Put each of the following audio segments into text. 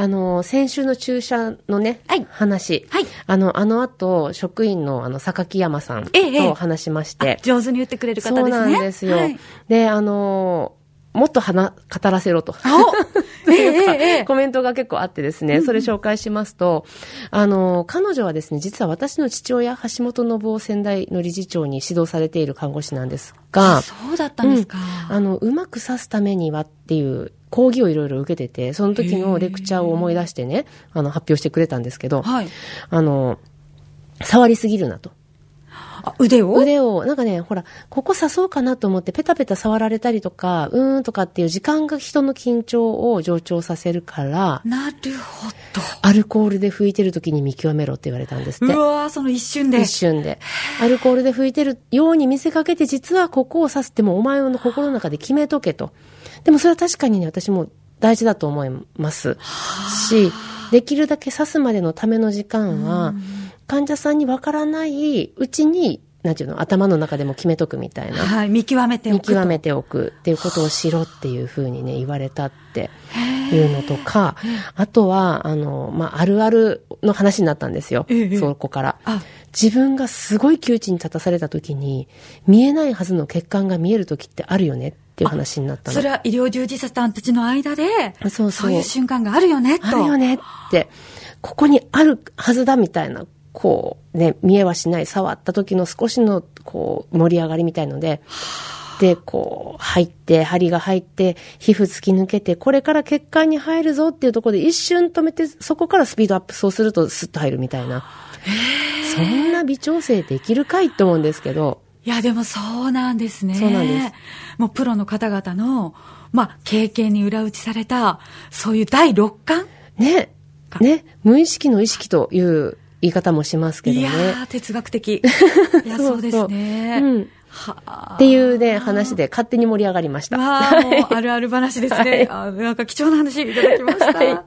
あの、先週の注射のね、はい話。はいあの、あの後、職員のあの、榊山さんええええと話しまして。上手に言ってくれる方ですね。そうなんですよ。はい、で、あのもっと話、語らせろと。お ええええええコメントが結構あってですね、それ紹介しますと、あの、彼女はですね、実は私の父親、橋本信夫先代の理事長に指導されている看護師なんですがあ、そうだったんですか。あの、うまく刺すためにはっていう講義をいろいろ受けてて、その時のレクチャーを思い出してね、あの、発表してくれたんですけど、はい。あの、触りすぎるなと。あ腕を？腕を、なんかね、ほら、ここ刺そうかなと思ってペタペタ触られたりとか、うーんとかっていう時間が人の緊張を上昇させるから、なるほアルコールで拭いてる時に見極めろって言われたんですってど。う。わーその一瞬で。一瞬で。アルコールで拭いてるように見せかけて、実はここを刺すってもお前の心の中で決めとけと。でもそれは確かにね、私も大事だと思います。し、できるだけ刺すまでのための時間は、患者さんにわからないうちに、なんていうの、頭の中でも決めとくみたいな。はい。見極めてお見くと。極めておくっていうことをしろっていうふうにね、言われたっていうのとか、あとは、あの、まあ、あるあるの話になったんですよ。ええそこから。あ、自分がすごい窮地に立たされた時に、見えないはずの血管が見える時ってあるよねっていう話になったの。それは医療従事者さんたちの間で、そうそういう瞬間があるよね、と。あるよねって、ここにあるはずだみたいな、こう、ね、見えはしない、触った時の少しの、こう、盛り上がりみたいので、で、こう、入って、針が入って、皮膚突き抜けて、これから血管に入るぞっていうところで一瞬止めて、そこからスピードアップ、そうするとスッと入るみたいな。そんな微調整できるかいって思うんですけど、いや、でもそうなんですね。そうなんです。もうプロの方々の、まあ、経験に裏打ちされた、そういう第六感？ね、ね、無意識の意識という言い方もしますけどね。いやー、哲学的。いや、そうですね。うん。はあっていうね、話で勝手に盛り上がりました。わあ、るある話ですね。あなんか貴重な話いただきました。は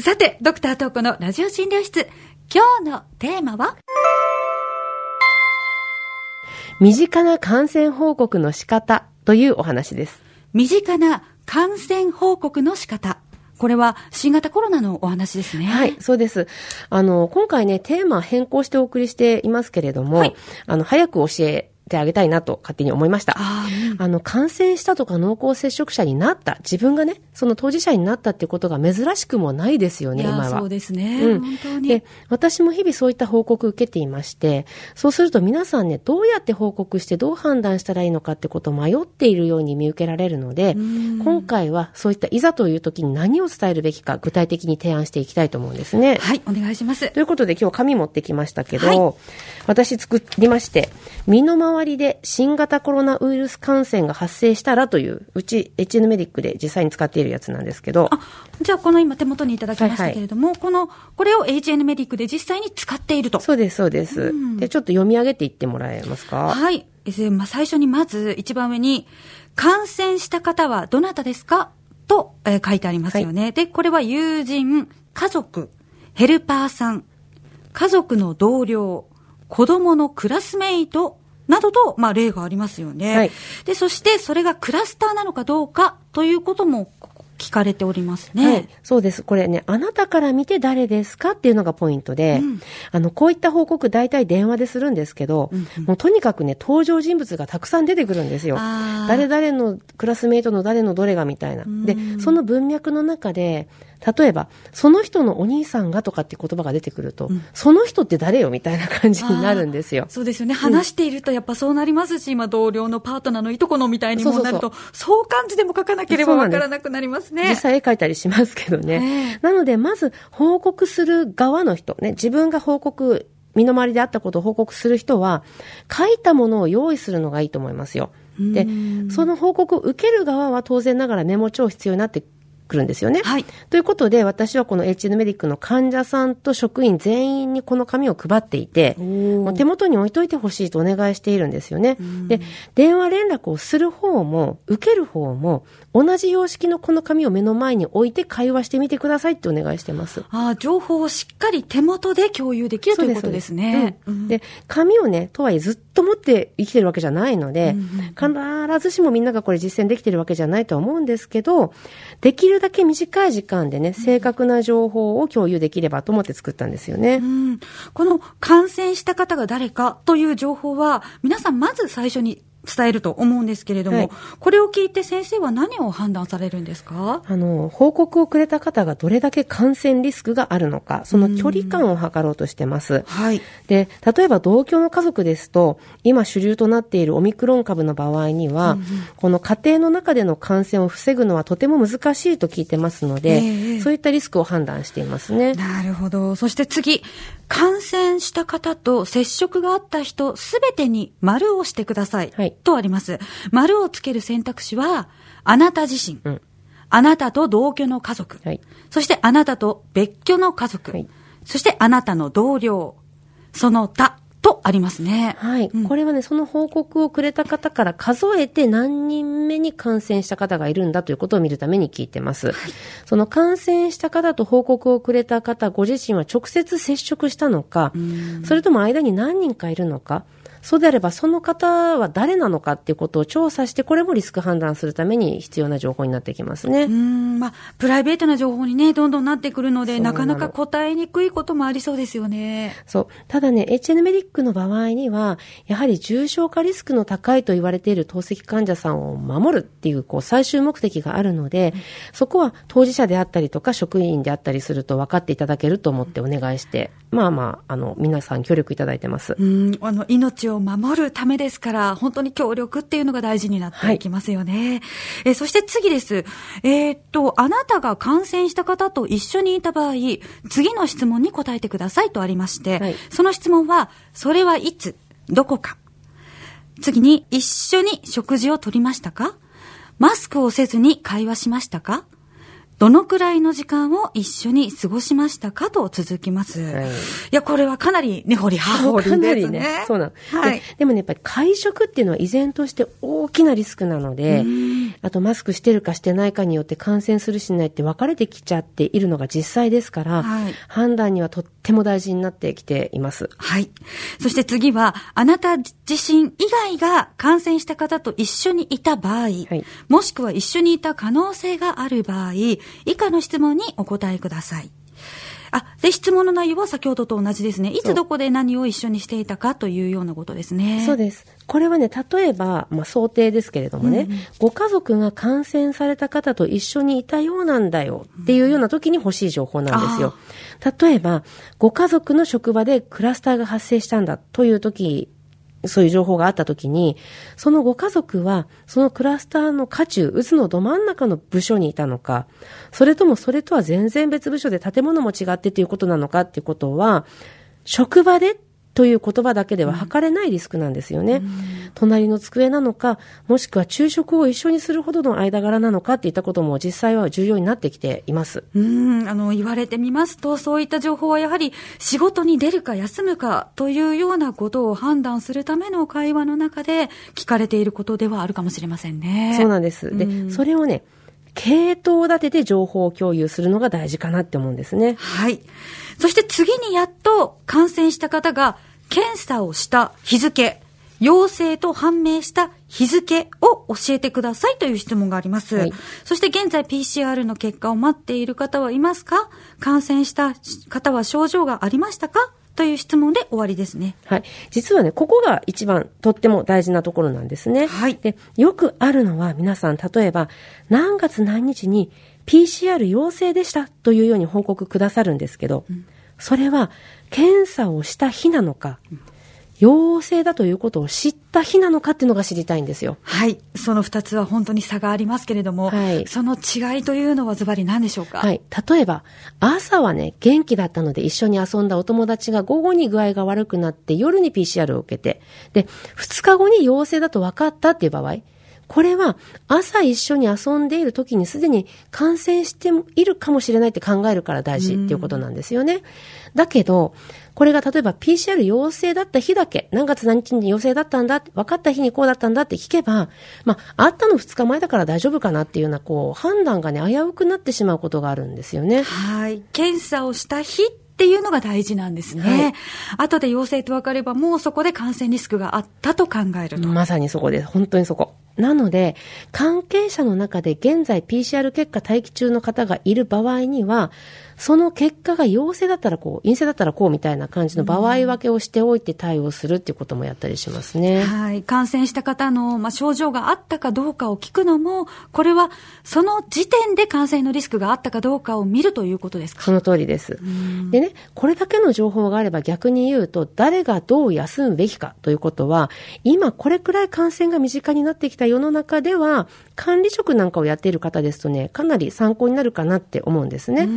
さて、ドクタートーコのラジオ診療室。今日のテーマは？身近な感染報告の仕方というお話です。身近な感染報告の仕方。これは新型コロナのお話ですね。はい、そうです。あの、今回ね、テーマ変更してお送りしていますけれども、はいあの、早く教えてあげたいなと勝手に思いました。あーうんあの、感染したとか濃厚接触者になった、自分がね、その当事者になったっていうことが珍しくもないですよね、今は。そうですね。うん本当に。で、私も日々そういった報告を受けていまして、そうすると皆さんね、どうやって報告してどう判断したらいいのかってことを迷っているように見受けられるので、ん今回はそういったいざという時に何を伝えるべきか具体的に提案していきたいと思うんですね。はい、お願いします。ということで今日紙持ってきましたけど、はい私作りまして、身の回りで新型コロナウイルス感染が発生したらという、うち HN メディックで実際に使っているやつなんですけど、あ、じゃあこの今手元にいただきましたけれども、この、これを HN メディックで実際に使っていると。そうです、そうです。うんで、ちょっと読み上げていってもらえますか？はい。えーまあ、最初にまず一番上に、感染した方はどなたですか？と、えー書いてありますよね。で、これは友人、家族、ヘルパーさん、家族の同僚、子供のクラスメイト、などと、まあ、例がありますよね。はいで、そして、それがクラスターなのかどうかということも聞かれておりますね。はい、そうです。これね、あなたから見て誰ですかっていうのがポイントで、うんあの、こういった報告大体電話でするんですけど、うんうんもうとにかくね、登場人物がたくさん出てくるんですよ。誰々のクラスメイトの誰のどれがみたいな。んで、その文脈の中で、例えば、その人のお兄さんがとかって言葉が出てくると、うんその人って誰よみたいな感じになるんですよ。そうですよね。話しているとやっぱそうなりますし、今同僚のパートナーのいとこのみたいにもなると、相関図でも書かなければわからなくなりますね。実際絵描いたりしますけどね。ええなので、まず報告する側の人、ね、自分が報告、身の回りであったことを報告する人は、書いたものを用意するのがいいと思いますよ。でうん、その報告を受ける側は当然ながらメモ帳必要になってくるんですよね。はい。ということで、私はこの HN メディックの患者さんと職員全員にこの紙を配っていて、もう手元に置いといてほしいとお願いしているんですよね。で、電話連絡をする方も、受ける方も、同じ様式のこの紙を目の前に置いて会話してみてくださいってお願いしてます。ああ、情報をしっかり手元で共有できるということですね。ですうんで、紙をね、とはいえずっとと持って生きてるわけじゃないので、必ずしもみんながこれ実践できてるわけじゃないとは思うんですけど、できるだけ短い時間でね、正確な情報を共有できればと思って作ったんですよね。うん。この感染した方が誰かという情報は、皆さんまず最初に伝えると思うんですけれども、はいこれを聞いて先生は何を判断されるんですか？あの、報告をくれた方がどれだけ感染リスクがあるのか、その距離感を測ろうとしてます。はい。で、例えば同居の家族ですと、今主流となっているオミクロン株の場合には、この家庭の中での感染を防ぐのはとても難しいと聞いてますので、ええそういったリスクを判断していますね。なるほど。そして次、感染した方と接触があった人すべてに丸をしてください。はいとあります。丸をつける選択肢は、あなた自身、うん。あなたと同居の家族、はい。そしてあなたと別居の家族、はい。そしてあなたの同僚、その他とありますね。はい、うん。これはね、その報告をくれた方から数えて何人目に感染した方がいるんだということを見るために聞いてます。その感染した方と報告をくれた方ご自身は直接接触したのか、それとも間に何人かいるのか、そうであればその方は誰なのかっていうことを調査して、これもリスク判断するために必要な情報になってきますね。うーん、まあ、プライベートな情報にね、どんどんなってくるので、なのなかなか答えにくいこともありそうですよね。そう。ただね、HN メディックの場合には、やはり重症化リスクの高いと言われている透析患者さんを守るっていう、こう、最終目的があるので、そこは当事者であったりとか、職員であったりすると分かっていただけると思ってお願いして、まあまあ、あの、皆さん協力いただいてます。うん、あの、命を守るためですから、本当に協力っていうのが大事になっていきますよね。えーそして次です。えーっと、あなたが感染した方と一緒にいた場合、次の質問に答えてくださいとありまして、はいその質問は、それはいつ、どこか。次に、一緒に食事をとりましたか？マスクをせずに会話しましたか？どのくらいの時間を一緒に過ごしましたかと続きます。はいいや、これはかなり根掘り葉掘りですね。かなりね。そうなの。はいで。でもね、やっぱり会食っていうのは依然として大きなリスクなので、あとマスクしてるかしてないかによって感染するしないって分かれてきちゃっているのが実際ですから、はい判断にはとっても大事になってきています。はい。そして次は、あなた自身以外が感染した方と一緒にいた場合、いもしくは一緒にいた可能性がある場合、以下の質問にお答えください。あ、で、質問の内容は先ほどと同じですね。いつどこで何を一緒にしていたかというようなことですね。そうです。これはね、例えば、まあ、想定ですけれどもね、ご家族が感染された方と一緒にいたようなんだよっていうような時に欲しい情報なんですよ。例えば、ご家族の職場でクラスターが発生したんだという時、そういう情報があった時に、そのご家族は、そのクラスターの渦中、渦のど真ん中の部署にいたのか、それともそれとは全然別部署で建物も違ってということなのかっていうことは、職場でという言葉だけでは測れないリスクなんですよね。隣の机なのか、もしくは昼食を一緒にするほどの間柄なのかっていったことも実際は重要になってきています。うーん、あの、言われてみますと、そういった情報はやはり仕事に出るか休むかというようなことを判断するための会話の中で聞かれていることではあるかもしれませんね。そうなんです。で、うんそれをね、系統立てて情報を共有するのが大事かなって思うんですね。はい。そして次にやっと感染した方が検査をした日付、陽性と判明した日付を教えてくださいという質問があります。はいそして現在 PCR の結果を待っている方はいますか？感染した方は症状がありましたか？という質問で終わりですね。はい。実はね、ここが一番とっても大事なところなんですね。はいで、よくあるのは皆さん、例えば、何月何日に PCR 陽性でしたというように報告くださるんですけど、それは検査をした日なのか、陽性だということを知った日なのかっていうのが知りたいんですよ。はい。その二つは本当に差がありますけれども、はいその違いというのはズバリ何でしょうか？はい。例えば、朝はね、元気だったので一緒に遊んだお友達が午後に具合が悪くなって夜に PCR を受けて、で、2日後に陽性だと分かったっていう場合、これは朝一緒に遊んでいる時にすでに感染しているかもしれないって考えるから大事っていうことなんですよね。だけど、これが例えば PCR 陽性だった日だけ、何月何日に陽性だったんだ、分かった日にこうだったんだって聞けば、まあ、会ったの2日前だから大丈夫かなっていうような、こう、判断がね、危うくなってしまうことがあるんですよね。はい。検査をした日っていうのが大事なんですね。はい、後で陽性と分かれば、もうそこで感染リスクがあったと考えると。まさにそこです。本当にそこ。なので、関係者の中で現在 PCR 結果待機中の方がいる場合には、その結果が陽性だったらこう、陰性だったらこうみたいな感じの場合分けをしておいて対応するっていうこともやったりしますね。はい。感染した方の、まあ、症状があったかどうかを聞くのも、これはその時点で感染のリスクがあったかどうかを見るということですか？その通りです。でね、これだけの情報があれば逆に言うと、誰がどう休むべきかということは、今これくらい感染が身近になってきた世の中では、管理職なんかをやっている方ですとね、かなり参考になるかなって思うんですね。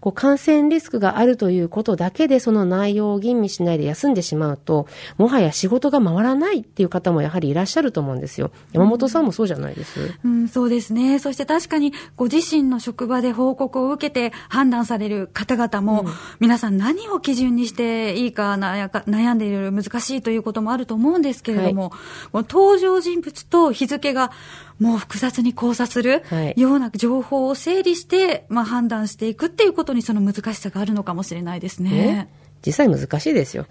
こう感染リスクがあるということだけでその内容を吟味しないで休んでしまうと、もはや仕事が回らないっていう方もやはりいらっしゃると思うんですよ。山本さんもそうじゃないです？うん、そうですね。そして確かにご自身の職場で報告を受けて判断される方々も、うん、皆さん何を基準にしていいか悩んでいる難しいということもあると思うんですけれども、はい、登場人物と日付がもう複雑に交差するような情報を整理して、まあ、判断していくっていうことにその難しさがあるのかもしれないですね。実際難しいですよ。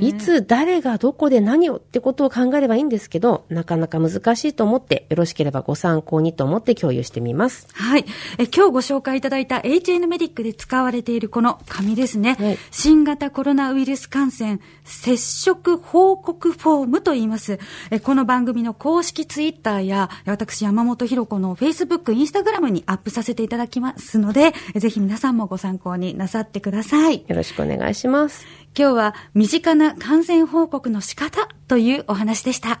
いつ誰がどこで何をってことを考えればいいんですけど、なかなか難しいと思って、よろしければご参考にと思って共有してみます。はい。え今日ご紹介いただいた HN メディックで使われているこの紙ですね。はい、新型コロナウイルス感染接触報告フォームと言います。えこの番組の公式ツイッターや、私山本博子の Facebook、インスタグラムにアップさせていただきますので、ぜひ皆さんもご参考になさってください。よろしくお願いします。今日は身近な感染報告の仕方というお話でした。